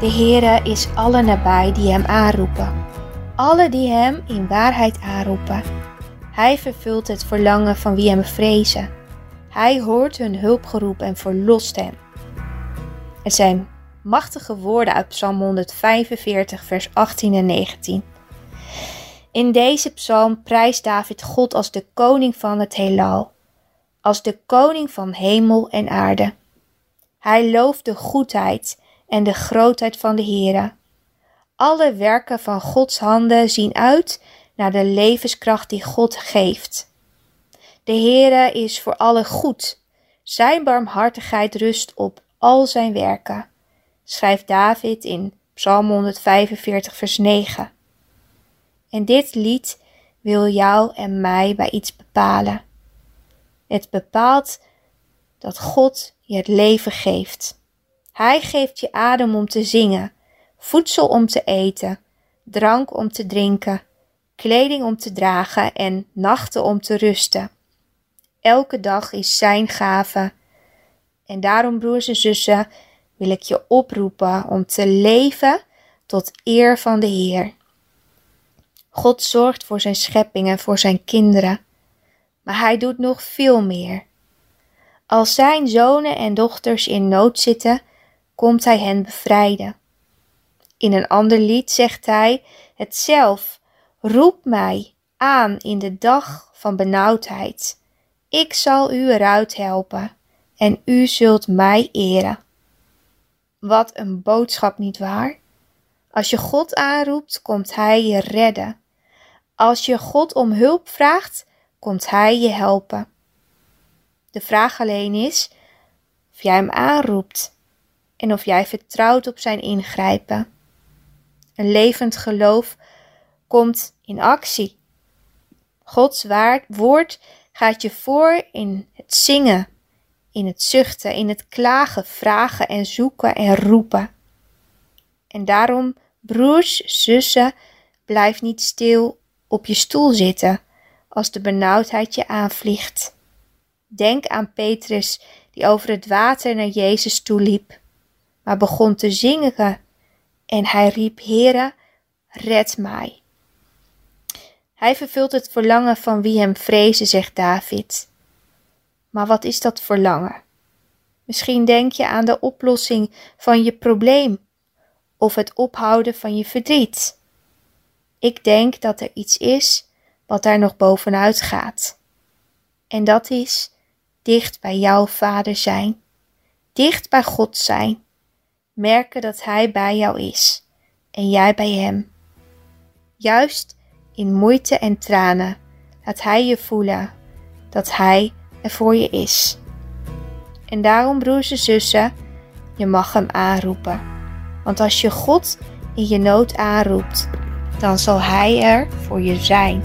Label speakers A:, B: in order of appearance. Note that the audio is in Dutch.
A: De Heere is alle nabij die hem aanroepen. Alle die hem in waarheid aanroepen. Hij vervult het verlangen van wie hem vrezen. Hij hoort hun hulpgeroep en verlost hen. Het zijn machtige woorden uit Psalm 145, vers 18 en 19. In deze psalm prijst David God als de koning van het heelal, als de koning van hemel en aarde. Hij looft de goedheid en de grootheid van de Heere. Alle werken van Gods handen zien uit naar de levenskracht die God geeft. De Heere is voor alle goed. Zijn barmhartigheid rust op al zijn werken, schrijft David in Psalm 145, vers 9. En dit lied wil jou en mij bij iets bepalen. Het bepaalt dat God je het leven geeft. Hij geeft je adem om te zingen, voedsel om te eten, drank om te drinken, kleding om te dragen en nachten om te rusten. Elke dag is Zijn gave. En daarom, broers en zussen, wil ik je oproepen om te leven tot eer van de Heer. God zorgt voor zijn schepping en voor zijn kinderen, maar hij doet nog veel meer. Als zijn zonen en dochters in nood zitten, komt hij hen bevrijden. In een ander lied zegt hij het zelf: Roep mij aan in de dag van benauwdheid. Ik zal u eruit helpen en u zult mij eren. Wat een boodschap, niet waar? Als je God aanroept, komt Hij je redden. Als je God om hulp vraagt, komt Hij je helpen. De vraag alleen is of jij Hem aanroept en of jij vertrouwt op Zijn ingrijpen. Een levend geloof komt in actie. Gods woord gaat je voor in het zingen, in het zuchten, in het klagen, vragen en zoeken en roepen. En daarom, broers, zussen, blijf niet stil op je stoel zitten als de benauwdheid je aanvliegt. Denk aan Petrus die over het water naar Jezus toe liep, maar begon te zingen en hij riep: Heere, red mij. Hij vervult het verlangen van wie hem vrezen, zegt David. Maar wat is dat verlangen? Misschien denk je aan de oplossing van je probleem of het ophouden van je verdriet. Ik denk dat er iets is wat daar nog bovenuit gaat. En dat is dicht bij jouw vader zijn, dicht bij God zijn, merken dat Hij bij jou is en jij bij Hem. Juist in moeite en tranen laat Hij je voelen dat Hij er voor je is. En daarom, broers en zussen, je mag Hem aanroepen. Want als je God in je nood aanroept, dan zal Hij er voor je zijn.